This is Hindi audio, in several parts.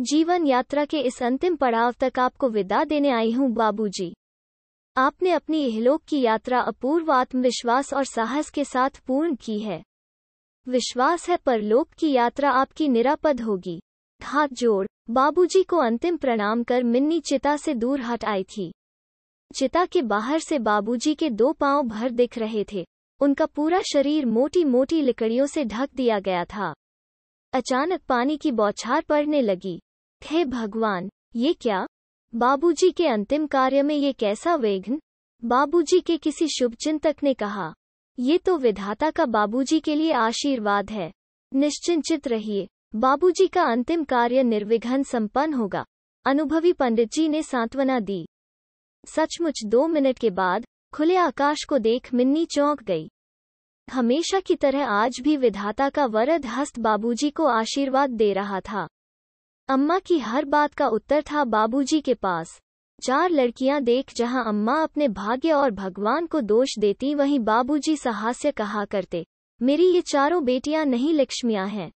जीवन यात्रा के इस अंतिम पड़ाव तक आपको विदा देने आई हूँ, बाबूजी। आपने अपनी इहलोक की यात्रा अपूर्व आत्मविश्वास और साहस के साथ पूर्ण की है। विश्वास है परलोक की यात्रा आपकी निरापद होगी। हाथ जोड़, बाबूजी को अंतिम प्रणाम कर मिन्नी चिता से दूर हट आई थी। चिता के बाहर से बाबूजी के दो पाँव भर दिख रहे थे। उनका पूरा शरीर मोटी मोटी लकड़ियों से ढक दिया गया था। अचानक पानी की बौछार पड़ने लगी। हे भगवान, ये क्या? बाबूजी के अंतिम कार्य में ये कैसा विघ्न? बाबूजी के किसी शुभचिंतक ने कहा, ये तो विधाता का बाबूजी के लिए आशीर्वाद है। निश्चिंचित रहिए, बाबूजी का अंतिम कार्य निर्विघ्न संपन्न होगा। अनुभवी पंडित जी ने सांत्वना दी। सचमुच दो मिनट के बाद, खुले आकाश को देख मिन्नी चौंक गई। हमेशा की तरह आज भी विधाता का वरद हस्त बाबूजी को आशीर्वाद दे रहा था। अम्मा की हर बात का उत्तर था बाबूजी के पास। चार लड़कियाँ देख जहाँ अम्मा अपने भाग्य और भगवान को दोष देती, वहीं बाबूजी सहास्य कहा करते, मेरी ये चारों बेटियाँ नहीं लक्ष्मियाँ हैं।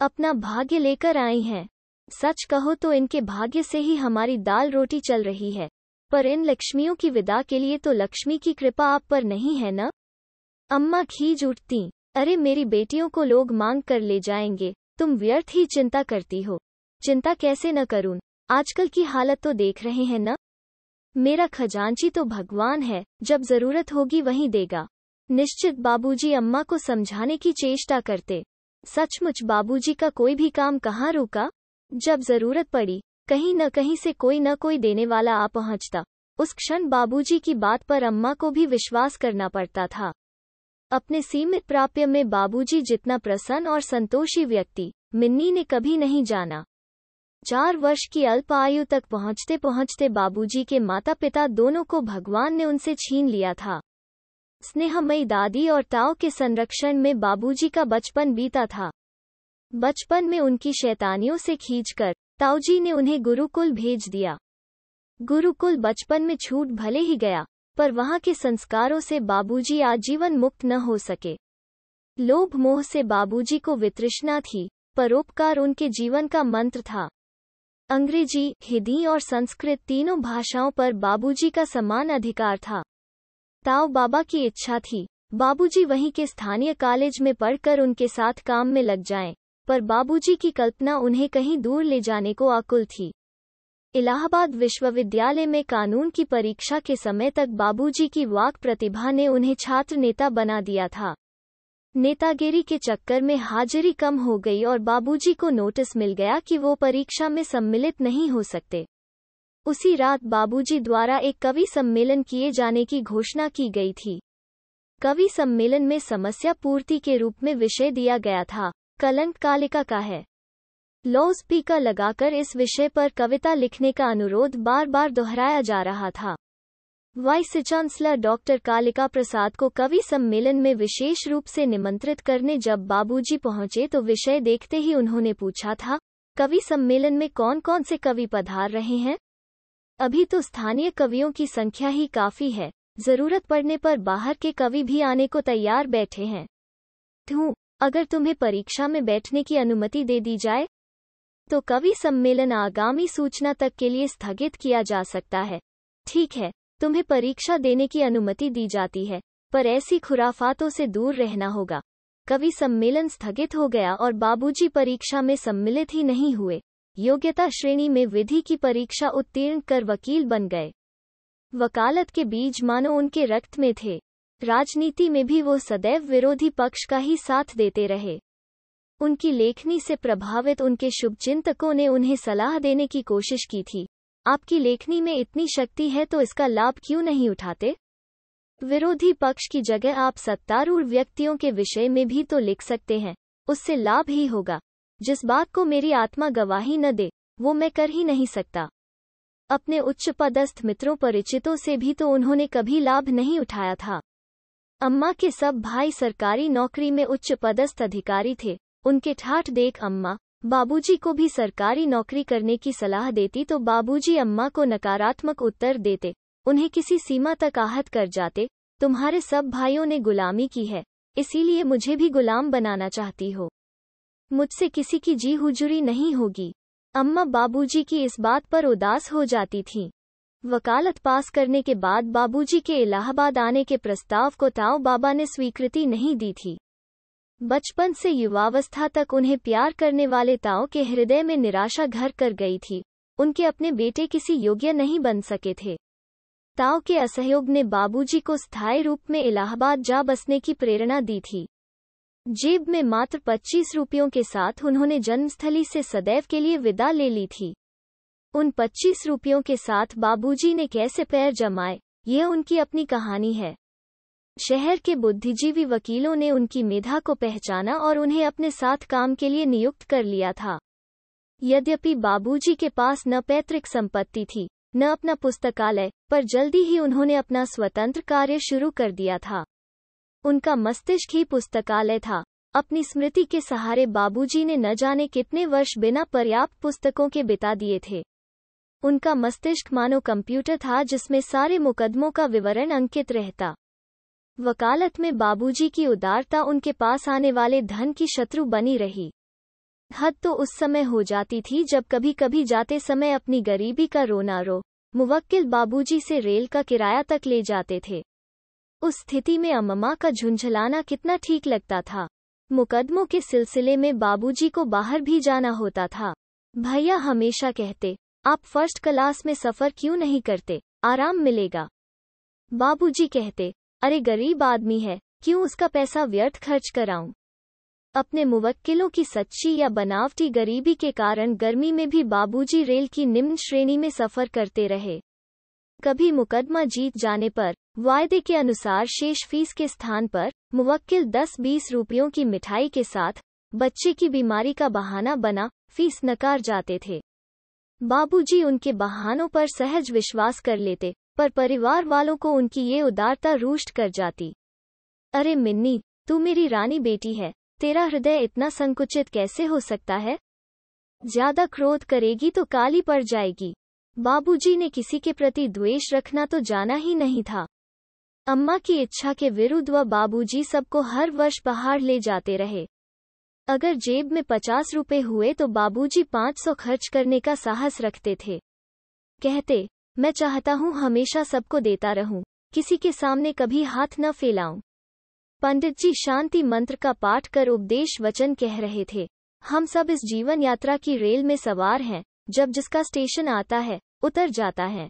अपना भाग्य लेकर आई हैं। सच कहो तो इनके भाग्य से ही हमारी दाल रोटी चल रही है। पर इन लक्ष्मियों की विदा के लिए तो लक्ष्मी की कृपा आप पर नहीं है न? अम्मा खींच उठती, अरे मेरी बेटियों को लोग मांग कर ले जाएँगे। तुम व्यर्थ ही चिंता करती हो। चिंता कैसे न करूँ? आजकल की हालत तो देख रहे हैं न? मेरा खजांची तो भगवान है, जब ज़रूरत होगी वहीं देगा। निश्चित बाबूजी अम्मा को समझाने की चेष्टा करते। सचमुच बाबूजी का कोई भी काम कहाँ रुका? जब ज़रूरत पड़ी, कहीं न कहीं से कोई न कोई देने वाला आ पहुँचता। उस क्षण बाबूजी की बात पर अम्मा को भी विश्वास करना पड़ता था। अपने सीमित प्राप्य में बाबूजी जितना प्रसन्न और संतोषी व्यक्ति, मिन्नी ने कभी नहीं जाना। चार वर्ष की अल्प आयु तक पहुँचते पहुँचते बाबूजी के माता पिता दोनों को भगवान ने उनसे छीन लिया था। स्नेहमयी दादी और ताओ के संरक्षण में बाबूजी का बचपन बीता था। बचपन में उनकी शैतानियों से खींचकर, ताऊजी ने उन्हें गुरुकुल भेज दिया। गुरुकुल बचपन में छूट भले ही गया, पर वहाँ के संस्कारों से बाबूजी आजीवन मुक्त न हो सके। लोभ मोह से बाबूजी को वितृष्णा थी, परोपकार उनके जीवन का मंत्र था। अंग्रेज़ी हिंदी और संस्कृत तीनों भाषाओं पर बाबूजी का समान अधिकार था। ताऊ बाबा की इच्छा थी। बाबूजी वहीं के स्थानीय कॉलेज में पढ़कर उनके साथ काम में लग जाएँ, पर बाबूजी की कल्पना उन्हें कहीं दूर ले जाने को आकुल थी। इलाहाबाद विश्वविद्यालय में कानून की परीक्षा के समय तक बाबूजी की वाक प्रतिभा ने उन्हें छात्र नेता बना दिया था। नेतागिरी के चक्कर में हाजिरी कम हो गई और बाबूजी को नोटिस मिल गया कि वो परीक्षा में सम्मिलित नहीं हो सकते। उसी रात बाबूजी द्वारा एक कवि सम्मेलन किए जाने की घोषणा की गई थी। कवि सम्मेलन में समस्या पूर्ति के रूप में विषय दिया गया था, कलंक कालिका का है। स्पीकर लगाकर इस विषय पर कविता लिखने का अनुरोध बार बार दोहराया जा रहा था। Vice chancellor doctor Kalika Prasad को कवि सम्मेलन में विशेष रूप से निमंत्रित करने जब बाबूजी पहुँचे तो विषय देखते ही उन्होंने पूछा था, कवि सम्मेलन में कौन कौन से कवि पधार रहे हैं? अभी तो स्थानीय कवियों की संख्या ही काफ़ी है, ज़रूरत पड़ने पर बाहर के कवि भी आने को तैयार बैठे हैं। तू अगर तुम्हें परीक्षा में बैठने की अनुमति दे दी जाए तो कवि सम्मेलन आगामी सूचना तक के लिए स्थगित किया जा सकता है। ठीक है तुम्हें परीक्षा देने की अनुमति दी जाती है, पर ऐसी खुराफातों से दूर रहना होगा। कवि सम्मेलन स्थगित हो गया और बाबूजी परीक्षा में सम्मिलित ही नहीं हुए। योग्यता श्रेणी में विधि की परीक्षा उत्तीर्ण कर वकील बन गए। वकालत के बीज मानो उनके रक्त में थे। राजनीति में भी वो सदैव विरोधी पक्ष का ही साथ देते रहे। उनकी लेखनी से प्रभावित उनके शुभचिंतकों ने उन्हें सलाह देने की कोशिश की थी। आपकी लेखनी में इतनी शक्ति है तो इसका लाभ क्यों नहीं उठाते? विरोधी पक्ष की जगह आप सत्तारूढ़ व्यक्तियों के विषय में भी तो लिख सकते हैं, उससे लाभ ही होगा। जिस बात को मेरी आत्मा गवाही न दे, वो मैं कर ही नहीं सकता। अपने उच्च पदस्थ मित्रों परिचितों से भी तो उन्होंने कभी लाभ नहीं उठाया था। अम्मा के सब भाई सरकारी नौकरी में उच्च पदस्थ अधिकारी थे, उनके ठाठ देख अम्मा बाबूजी को भी सरकारी नौकरी करने की सलाह देती तो बाबूजी अम्मा को नकारात्मक उत्तर देते, उन्हें किसी सीमा तक आहत कर जाते, तुम्हारे सब भाइयों ने गुलामी की है, इसीलिए मुझे भी गुलाम बनाना चाहती हो। मुझसे किसी की जी हुजूरी नहीं होगी। अम्मा बाबूजी की इस बात पर उदास हो जाती थीं। वकालत पास करने के बाद बाबूजी के इलाहाबाद आने के प्रस्ताव को ताऊ बाबा ने स्वीकृति नहीं दी थी। बचपन से युवावस्था तक उन्हें प्यार करने वाले ताओ के हृदय में निराशा घर कर गई थी। उनके अपने बेटे किसी योग्य नहीं बन सके थे। ताओ के असहयोग ने बाबूजी को स्थायी रूप में इलाहाबाद जा बसने की प्रेरणा दी थी। जेब में मात्र पच्चीस रुपयों के साथ उन्होंने जन्मस्थली से सदैव के लिए विदा ले ली थी। उन पच्चीस रुपयों के साथ बाबूजी ने कैसे पैर जमाए, यह उनकी अपनी कहानी है। शहर के बुद्धिजीवी वकीलों ने उनकी मेधा को पहचाना और उन्हें अपने साथ काम के लिए नियुक्त कर लिया था। यद्यपि बाबूजी के पास न पैतृक संपत्ति थी, न अपना पुस्तकालय, पर जल्दी ही उन्होंने अपना स्वतंत्र कार्य शुरू कर दिया था। उनका मस्तिष्क ही पुस्तकालय था। अपनी स्मृति के सहारे बाबूजी ने न जाने कितने वर्ष बिना पर्याप्त पुस्तकों के बिता दिए थे। उनका मस्तिष्क मानो कंप्यूटर था जिसमें सारे मुकदमों का विवरण अंकित रहता। वकालत में बाबूजी की उदारता उनके पास आने वाले धन की शत्रु बनी रही। हद तो उस समय हो जाती थी जब कभी कभी जाते समय अपनी गरीबी का रोना रो, मुवक्किल बाबूजी से रेल का किराया तक ले जाते थे। उस स्थिति में अम्मा का झुंझलाना कितना ठीक लगता था। मुकदमों के सिलसिले में बाबूजी को बाहर भी जाना होता था। भैया हमेशा कहते, आप फ़र्स्ट क्लास में सफ़र क्यों नहीं करते? आराम मिलेगा। बाबूजी कहते अरे गरीब आदमी है, क्यों उसका पैसा व्यर्थ खर्च कराऊं? अपने मुवक्किलों की सच्ची या बनावटी गरीबी के कारण गर्मी में भी बाबूजी रेल की निम्न श्रेणी में सफ़र करते रहे। कभी मुकदमा जीत जाने पर, वायदे के अनुसार शेष फ़ीस के स्थान पर, मुवक्किल 10-20 रुपयों की मिठाई के साथ, बच्चे की बीमारी का बहाना बना, फ़ीस नकार जाते थे। बाबूजी उनके बहानों पर सहज विश्वास कर लेते पर परिवार वालों को उनकी ये उदारता रूष्ट कर जाती। अरे मिन्नी, तू मेरी रानी बेटी है, तेरा हृदय इतना संकुचित कैसे हो सकता है? ज़्यादा क्रोध करेगी तो काली पड़ जाएगी। बाबूजी ने किसी के प्रति द्वेष रखना तो जाना ही नहीं था। अम्मा की इच्छा के विरुद्ध व बाबूजी सबको हर वर्ष पहाड़ ले जाते रहे। अगर जेब में पचास रुपए हुए तो बाबूजी पाँच सौ खर्च करने का साहस रखते थे। कहते मैं चाहता हूँ हमेशा सबको देता रहूँ, किसी के सामने कभी हाथ न फैलाऊं। पंडित जी शांति मंत्र का पाठ कर उपदेश वचन कह रहे थे। हम सब इस जीवन यात्रा की रेल में सवार हैं, जब जिसका स्टेशन आता है, उतर जाता है।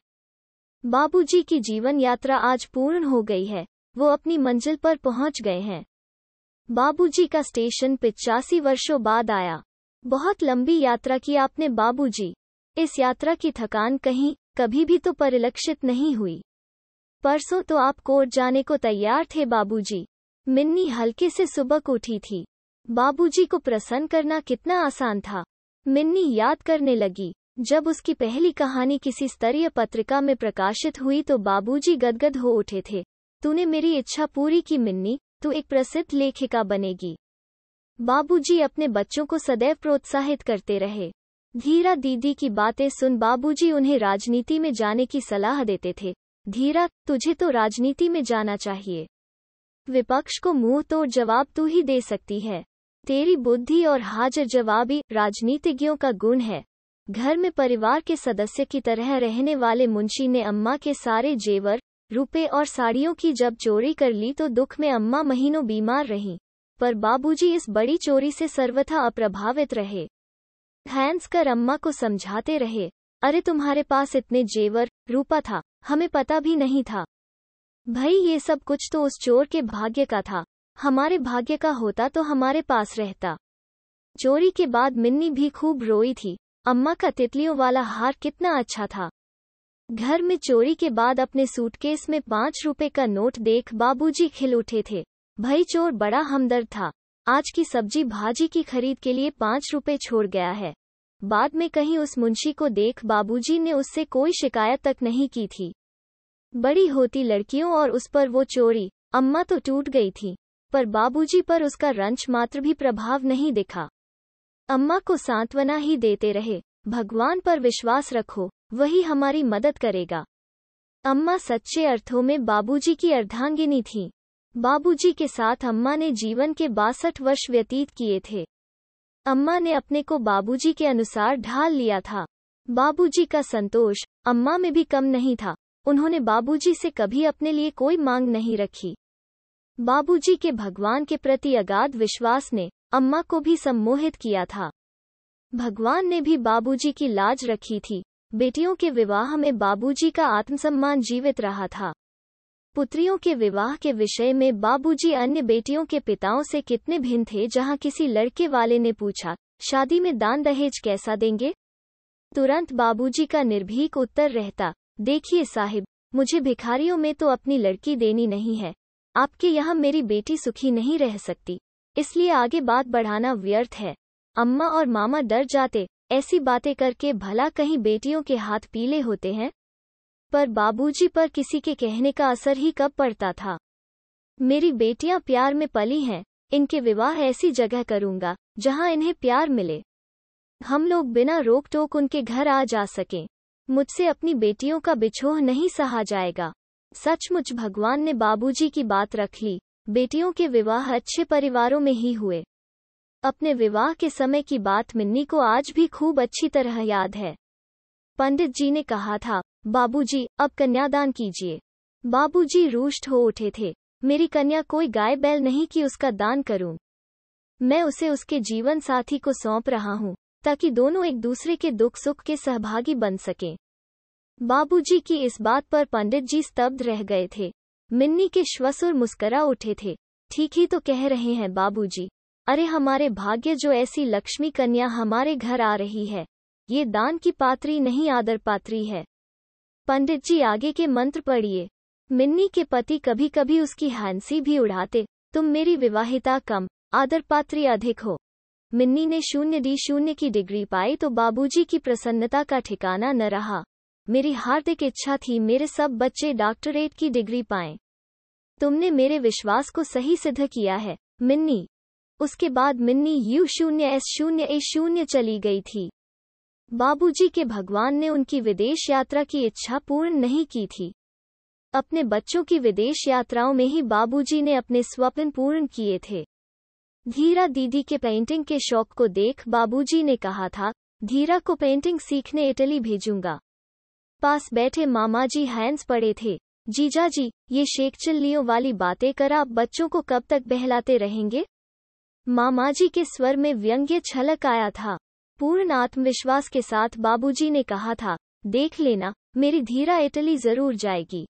बाबूजी की जीवन यात्रा आज पूर्ण हो गई है, वो अपनी मंजिल पर पहुँच गए हैं। बाबूजी का स्टेशन पिचासी वर्षों बाद आया। बहुत लंबी यात्रा की आपने बाबूजी। इस यात्रा की थकान कहीं कभी भी तो परिलक्षित नहीं हुई। परसों तो आप कोर्ट जाने को तैयार थे, बाबूजी। मिन्नी हल्के से सुबह उठी थी। बाबूजी को प्रसन्न करना कितना आसान था। मिन्नी याद करने लगी। जब उसकी पहली कहानी किसी स्तरीय पत्रिका में प्रकाशित हुई तो बाबूजी गदगद हो उठे थे। तूने मेरी इच्छा पूरी की, मिन्नी। तू एक प्रसिद्ध लेखिका बनेगी। बाबूजी अपने बच्चों को सदैव प्रोत्साहित करते रहे। धीरा दीदी की बातें सुन बाबूजी उन्हें राजनीति में जाने की सलाह देते थे। धीरा, तुझे तो राजनीति में जाना चाहिए। विपक्ष को मुँह तोड़ जवाब तू ही दे सकती है। तेरी बुद्धि और हाजिर जवाबी राजनीतिज्ञों का गुण है। घर में परिवार के सदस्य की तरह रहने वाले मुंशी ने अम्मा के सारे जेवर, रुपए और साड़ियों की जब चोरी कर ली तो दुख में अम्मा महीनों बीमार रहीं। पर बाबूजी इस बड़ी चोरी से सर्वथा अप्रभावित रहे। हैंस कर अम्मा को समझाते रहे, अरे तुम्हारे पास इतने जेवर, रूपा था, हमें पता भी नहीं था। भाई ये सब कुछ तो उस चोर के भाग्य का था, हमारे भाग्य का होता तो हमारे पास रहता। चोरी के बाद मिन्नी भी खूब रोई थी, अम्मा का तितलियों वाला हार कितना अच्छा था। घर में चोरी के बाद अपने सूटकेस में पाँच रुपए का नोट देख बाबूजी खिल उठे थे, भाई चोर बड़ा हमदर्द था आज की सब्ज़ी भाजी की खरीद के लिए पाँच रुपए छोड़ गया है। बाद में कहीं उस मुंशी को देख बाबूजी ने उससे कोई शिकायत तक नहीं की थी। बड़ी होती लड़कियों और उस पर वो चोरी, अम्मा तो टूट गई थी, पर बाबूजी पर उसका रंच मात्र भी प्रभाव नहीं दिखा। अम्मा को सांत्वना ही देते रहे, भगवान पर विश्वास रखो, वही हमारी मदद करेगा। अम्मा सच्चे अर्थों में बाबूजी की अर्धांगिनी थी। बाबूजी के साथ अम्मा ने जीवन के बासठ वर्ष व्यतीत किए थे। अम्मा ने अपने को बाबूजी के अनुसार ढाल लिया था। बाबूजी का संतोष अम्मा में भी कम नहीं था। उन्होंने बाबूजी से कभी अपने लिए कोई मांग नहीं रखी। बाबूजी के भगवान के प्रति अगाध विश्वास ने अम्मा को भी सम्मोहित किया था। भगवान ने भी बाबूजी की लाज रखी थी। बेटियों के विवाह में बाबूजी का आत्मसम्मान जीवित रहा था। पुत्रियों के विवाह के विषय में बाबूजी अन्य बेटियों के पिताओं से कितने भिन्न थे, जहाँ किसी लड़के वाले ने पूछा, शादी में दान दहेज कैसा देंगे? तुरंत बाबूजी का निर्भीक उत्तर रहता, देखिए साहिब, मुझे भिखारियों में तो अपनी लड़की देनी नहीं है, आपके यहाँ मेरी बेटी सुखी नहीं रह सकती, इसलिए आगे बात बढ़ाना व्यर्थ है। अम्मा और मामा डर जाते, ऐसी बातें करके भला कहीं बेटियों के हाथ पीले होते हैं? पर बाबूजी पर किसी के कहने का असर ही कब पड़ता था। मेरी बेटियाँ प्यार में पली हैं, इनके विवाह ऐसी जगह करूँगा, जहाँ इन्हें प्यार मिले। हम लोग बिना रोक टोक उनके घर आ जा सकें। मुझसे अपनी बेटियों का बिछोह नहीं सहा जाएगा। सचमुच भगवान ने बाबूजी की बात रख ली, बेटियों के विवाह अच्छे परिवारों में ही हुए। अपने विवाह के समय की बात मिन्नी को आज भी खूब अच्छी तरह याद है। पंडित जी ने कहा था बाबूजी, अब कन्यादान कीजिए। बाबूजी रूष्ट हो उठे थे। मेरी कन्या कोई गाय बैल नहीं कि उसका दान करूँ। मैं उसे उसके जीवन साथी को सौंप रहा हूँ, ताकि दोनों एक दूसरे के दुख सुख के सहभागी बन सकें। बाबूजी की इस बात पर पंडित जी स्तब्ध रह गए थे। मिन्नी के श्वसुर मुस्करा उठे थे। ठीक ही तो कह रहे हैं बाबूजी। अरे हमारे भाग्य जो ऐसी लक्ष्मी कन्या हमारे घर आ रही है। ये दान की पात्री नहीं आदर पात्री है। पंडित जी आगे के मंत्र पढ़िए। मिन्नी के पति कभी कभी उसकी हँसी भी उड़ाते, तुम मेरी विवाहिता कम आदर पात्री अधिक हो। मिन्नी ने शून्य डी शून्य की डिग्री पाई तो बाबूजी की प्रसन्नता का ठिकाना न रहा। मेरी हार्दिक इच्छा थी मेरे सब बच्चे डॉक्टरेट की डिग्री पाएँ। तुमने मेरे विश्वास को सही सिद्ध किया है, मिन्नी। उसके बाद मिन्नी यू शून्य एस शून्य ए शून्य चली गई थी। बाबूजी के भगवान ने उनकी विदेश यात्रा की इच्छा पूर्ण नहीं की थी। अपने बच्चों की विदेश यात्राओं में ही बाबूजी ने अपने स्वप्न पूर्ण किए थे। धीरा दीदी के पेंटिंग के शौक को देख बाबूजी ने कहा था, धीरा को पेंटिंग सीखने इटली भेजूँगा। पास बैठे मामा जी हैंस पड़े थे। जीजा जी ये शेख चिल्लियों वाली बातें कर आप बच्चों को कब तक बहलाते रहेंगे? मामाजी के स्वर में व्यंग्य छलक आया था। पूर्ण आत्मविश्वास के साथ बाबूजी ने कहा था, देख लेना, मेरी धीरा इटली ज़रूर जाएगी।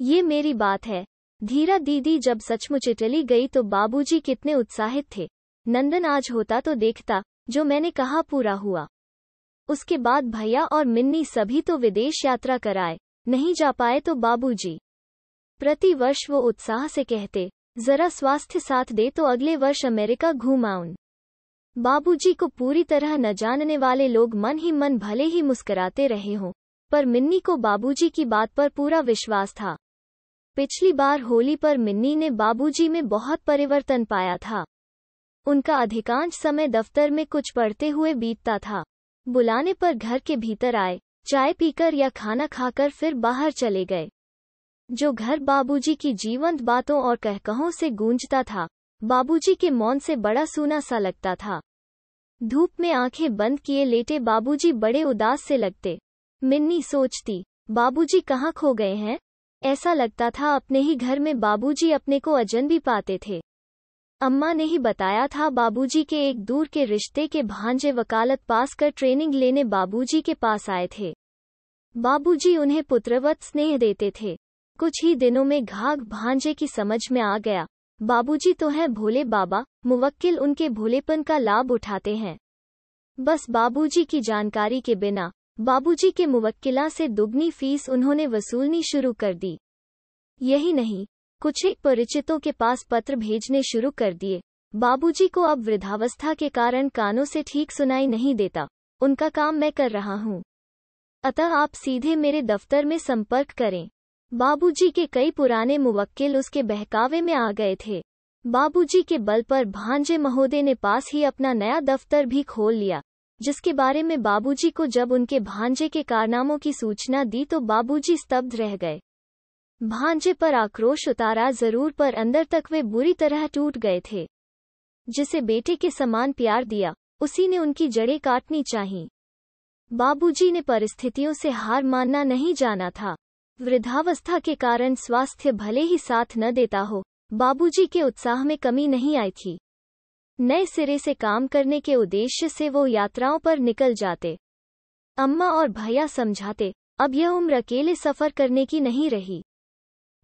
ये मेरी बात है। धीरा दीदी जब सचमुच इटली गई तो बाबूजी कितने उत्साहित थे। नंदन आज होता तो देखता, जो मैंने कहा पूरा हुआ। उसके बाद भैया और मिन्नी सभी तो विदेश यात्रा कराए, नहीं जा पाए तो बाबूजी। प्रति वर्ष वो उत्साह से कहते, जरा स्वास्थ्य साथ दे तो अगले वर्ष अमेरिका घूम बाबूजी को पूरी तरह न जानने वाले लोग मन ही मन भले ही मुस्कुराते रहे हों, पर मिन्नी को बाबूजी की बात पर पूरा विश्वास था। पिछली बार होली पर मिन्नी ने बाबूजी में बहुत परिवर्तन पाया था। उनका अधिकांश समय दफ्तर में कुछ पढ़ते हुए बीतता था। बुलाने पर घर के भीतर आए, चाय पीकर या खाना खाकर फिर बाहर चले गए। जो घर बाबूजी की जीवंत बातों और कहकहों से गूंजता था बाबूजी के मौन से बड़ा सूना सा लगता था। धूप में आँखें बंद किए लेटे बाबूजी बड़े उदास से लगते। मिन्नी सोचती, बाबूजी कहाँ खो गए हैं? ऐसा लगता था अपने ही घर में बाबूजी अपने को अजन भी पाते थे। अम्मा ने ही बताया था बाबूजी के एक दूर के रिश्ते के भांजे वकालत पास कर ट्रेनिंग लेने बाबूजी के पास आए थे। बाबूजी उन्हें पुत्रवत स्नेह देते थे। कुछ ही दिनों में घाघ भांजे की समझ में आ गया। बाबूजी तो हैं भोले बाबा, मुवक्किल उनके भोलेपन का लाभ उठाते हैं। बस बाबूजी की जानकारी के बिना, बाबूजी के मुवक्किला से दुगनी फ़ीस उन्होंने वसूलनी शुरू कर दी। यही नहीं, कुछ एक परिचितों के पास पत्र भेजने शुरू कर दिए। बाबूजी को अब वृद्धावस्था के कारण कानों से ठीक सुनाई नहीं देता, उनका काम मैं कर रहा हूँ। अतः आप सीधे मेरे दफ्तर में संपर्क करें। बाबूजी के कई पुराने मुवक्किल उसके बहकावे में आ गए थे। बाबूजी के बल पर भांजे महोदय ने पास ही अपना नया दफ्तर भी खोल लिया, जिसके बारे में बाबूजी को जब उनके भांजे के कारनामों की सूचना दी तो बाबूजी स्तब्ध रह गए। भांजे पर आक्रोश उतारा ज़रूर पर अंदर तक वे बुरी तरह टूट गए थे। जिसे बेटे के समान प्यार दिया, उसी ने उनकी जड़ें काटनी चाहिए बाबूजी ने परिस्थितियों से हार मानना नहीं जाना था। वृद्धावस्था के कारण स्वास्थ्य भले ही साथ न देता हो, बाबूजी के उत्साह में कमी नहीं आई थी। नए सिरे से काम करने के उद्देश्य से वो यात्राओं पर निकल जाते। अम्मा और भैया समझाते, अब यह उम्र अकेले सफ़र करने की नहीं रही।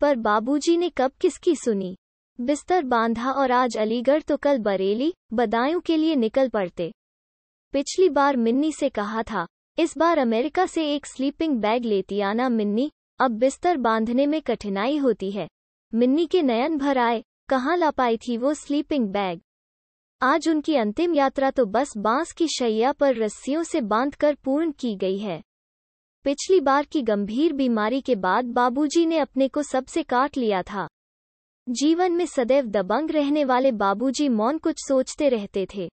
पर बाबूजी ने कब किसकी सुनी? बिस्तर बांधा और आज अलीगढ़ तो कल बरेली, बदायूं के लिए निकल पड़ते। पिछली बार मिन्नी से कहा था, इस बार अमेरिका से एक स्लीपिंग बैग लेती आना मिन्नी अब बिस्तर बांधने में कठिनाई होती है। मिन्नी के नयन भर आए, कहाँ ला पाई थी वो स्लीपिंग बैग आज उनकी अंतिम यात्रा तो बस बाँस की शैया पर रस्सियों से बांधकर पूर्ण की गई है। पिछली बार की गंभीर बीमारी के बाद बाबूजी ने अपने को सबसे काट लिया था। जीवन में सदैव दबंग रहने वाले बाबूजी मौन कुछ सोचते रहते थे।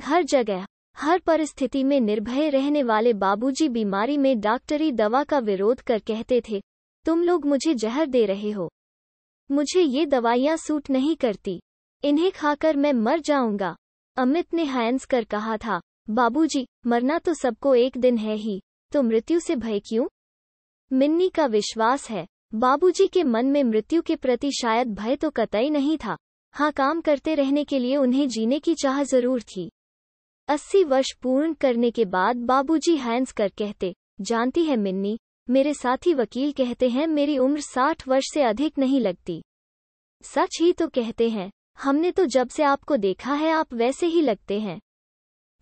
हर जगह हर परिस्थिति में निर्भय रहने वाले बाबूजी बीमारी में डॉक्टरी दवा का विरोध कर कहते थे, तुम लोग मुझे जहर दे रहे हो। मुझे ये दवाइयाँ सूट नहीं करती। इन्हें खाकर मैं मर जाऊँगा। अमित ने हैंस कर कहा था, बाबूजी, मरना तो सबको एक दिन है ही तो मृत्यु से भय क्यों? मिन्नी का विश्वास है, बाबूजी के मन में मृत्यु के प्रति शायद भय तो कतई नहीं था। हाँ काम करते रहने के लिए उन्हें जीने की चाह ज़रूर थी। अस्सी वर्ष पूर्ण करने के बाद बाबूजी हैंस कर कहते, जानती है मिन्नी, मेरे साथी वकील कहते हैं मेरी उम्र साठ वर्ष से अधिक नहीं लगती। सच ही तो कहते हैं, हमने तो जब से आपको देखा है आप वैसे ही लगते हैं।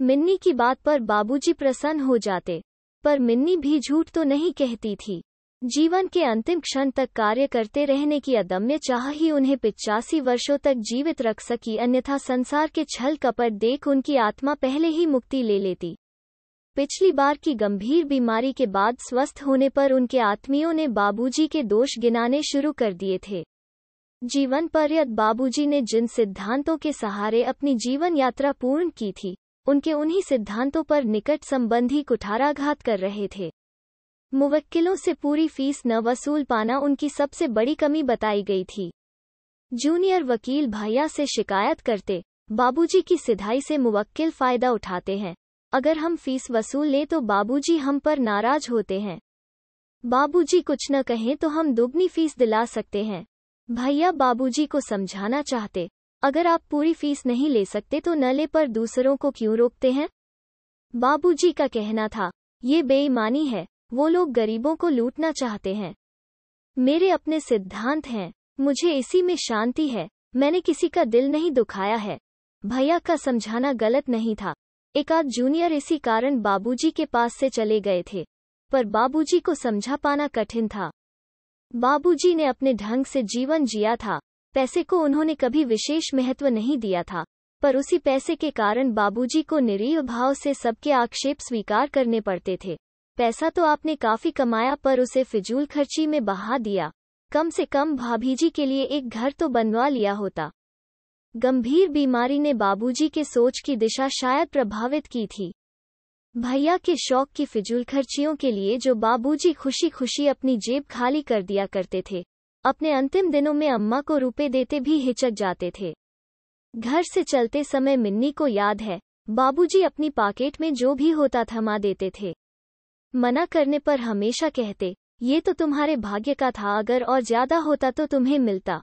मिन्नी की बात पर बाबूजी प्रसन्न हो जाते, पर मिन्नी भी झूठ तो नहीं कहती थी। जीवन के अंतिम क्षण तक कार्य करते रहने की अदम्य चाह ही उन्हें पिचासी वर्षों तक जीवित रख सकी, अन्यथा संसार के छल कपट देख उनकी आत्मा पहले ही मुक्ति ले लेती। पिछली बार की गंभीर बीमारी के बाद स्वस्थ होने पर उनके आत्मियों ने बाबूजी के दोष गिनाने शुरू कर दिए थे। जीवन पर्यत बाबूजी ने जिन सिद्धांतों के सहारे अपनी जीवन यात्रा पूर्ण की थी, उनके उन्हीं सिद्धांतों पर निकट संबंधी कुठाराघात कर रहे थे। मुवक्किलों से पूरी फ़ीस न वसूल पाना उनकी सबसे बड़ी कमी बताई गई थी। जूनियर वकील भैया से शिकायत करते, बाबूजी की सिधाई से मुवक्किल फ़ायदा उठाते हैं। अगर हम फ़ीस वसूल लें तो बाबूजी हम पर नाराज़ होते हैं। बाबूजी कुछ न कहें तो हम दुगनी फ़ीस दिला सकते हैं। भैया बाबूजी को समझाना चाहते, अगर आप पूरी फ़ीस नहीं ले सकते तो न ले पर दूसरों को क्यों रोकते हैं? बाबूजी का कहना था, ये बेईमानी है वो लोग गरीबों को लूटना चाहते हैं। मेरे अपने सिद्धांत हैं। मुझे इसी में शांति है। मैंने किसी का दिल नहीं दुखाया है। भैया का समझाना गलत नहीं था। एक आध जूनियर इसी कारण बाबूजी के पास से चले गए थे। पर बाबूजी को समझा पाना कठिन था। बाबूजी ने अपने ढंग से जीवन जिया था। पैसे को उन्होंने कभी विशेष महत्व नहीं दिया था। पर उसी पैसे के कारण बाबूजी को निरीह भाव से सबके आक्षेप स्वीकार करने पड़ते थे। पैसा तो आपने काफ़ी कमाया पर उसे फिजूल खर्ची में बहा दिया। कम से कम भाभीजी के लिए एक घर तो बनवा लिया होता। गंभीर बीमारी ने बाबूजी के सोच की दिशा शायद प्रभावित की थी। भैया के शौक की फिजूल खर्चियों के लिए जो बाबूजी खुशी खुशी अपनी जेब खाली कर दिया करते थे, अपने अंतिम दिनों में अम्मा को रुपए देते भी हिचक जाते थे। घर से चलते समय मिन्नी को याद है, बाबूजी अपनी पॉकेट में जो भी होता थमा देते थे। मना करने पर हमेशा कहते, ये तो तुम्हारे भाग्य का था, अगर और ज़्यादा होता तो तुम्हें मिलता।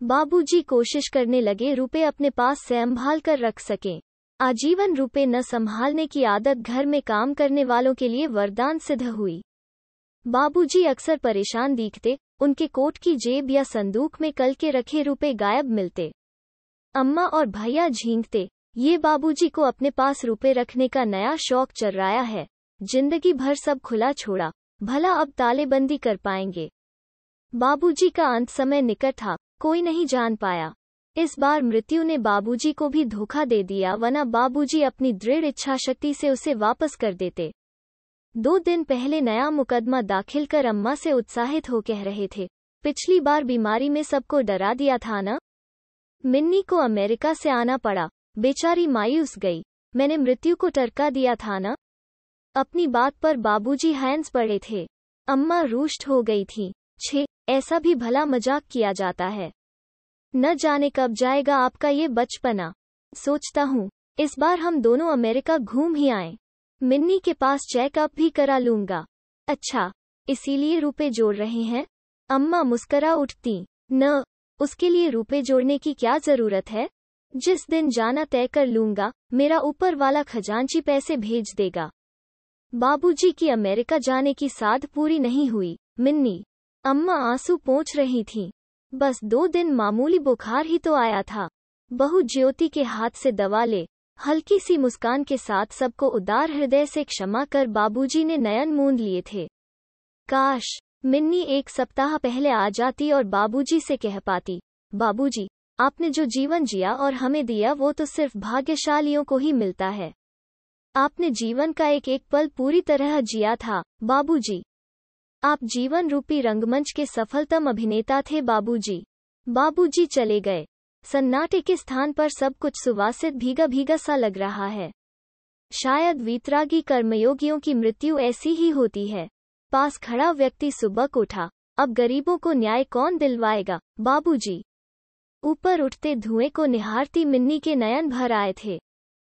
बाबूजी कोशिश करने लगे, रुपए अपने पास संभाल कर रख सकें। आजीवन रुपए न संभालने की आदत घर में काम करने वालों के लिए वरदान सिद्ध हुई। बाबूजी अक्सर परेशान दिखते, उनके कोट की जेब या संदूक में कल के रखे रुपए गायब मिलते। अम्मा और भैया झींकते ये बाबूजी को अपने पास रुपए रखने का नया शौक चल रहा है। ज़िंदगी भर सब खुला छोड़ा, भला अब तालेबंदी कर पाएँगे। बाबूजी का अंत समय निकट था, कोई नहीं जान पाया। इस बार मृत्यु ने बाबूजी को भी धोखा दे दिया, वरना बाबूजी अपनी दृढ़ इच्छा शक्ति से उसे वापस कर देते। दो दिन पहले नया मुकदमा दाखिल कर अम्मा से उत्साहित हो कह रहे थे, पिछली बार बीमारी में सबको डरा दिया था ना? मिन्नी को अमेरिका से आना पड़ा, बेचारी मायूस गई, मैंने मृत्यु को टरका दिया था ना? अपनी बात पर बाबूजी हैंस पड़े थे। अम्मा रूष्ट हो गई थी। छे, ऐसा भी भला मज़ाक किया जाता है। न जाने कब जाएगा आपका ये बचपना। सोचता हूँ, इस बार हम दोनों अमेरिका घूम ही आए। मिन्नी के पास चेकअप भी करा लूँगा। अच्छा इसीलिए रुपए जोड़ रहे हैं। अम्मा मुस्करा उठती। न, उसके लिए रुपए जोड़ने की क्या ज़रूरत है? जिस दिन जाना तय कर लूँगा, मेरा ऊपर वाला खजांची पैसे भेज देगा। बाबूजी की अमेरिका जाने की साध पूरी नहीं हुई। मिन्नी, अम्मा आँसू पोंछ रही थीं। बस दो दिन मामूली बुखार ही तो आया था। बहु ज्योति के हाथ से दवा ले, हल्की सी मुस्कान के साथ सबको उदार हृदय से क्षमा कर बाबूजी ने नयन मूंद लिए थे। काश, मिन्नी एक सप्ताह पहले आ जाती और बाबूजी से कह पाती, बाबूजी, आपने जो जीवन जिया और हमें दिया वो तो सिर्फ़ भाग्यशालियों को ही मिलता है। आपने जीवन का एक एक पल पूरी तरह जिया था, बाबूजी। आप जीवन रूपी रंगमंच के सफलतम अभिनेता थे, बाबूजी। बाबूजी चले गए। सन्नाटे के स्थान पर सब कुछ सुवासित भीगा भीगा सा लग रहा है। शायद वीतरागी कर्मयोगियों की मृत्यु ऐसी ही होती है। पास खड़ा व्यक्ति सुबक उठा। अब गरीबों को न्याय कौन दिलवाएगा, बाबूजी? ऊपर उठते धुएँ को निहारती मिन्नी के नयन भर आए थे।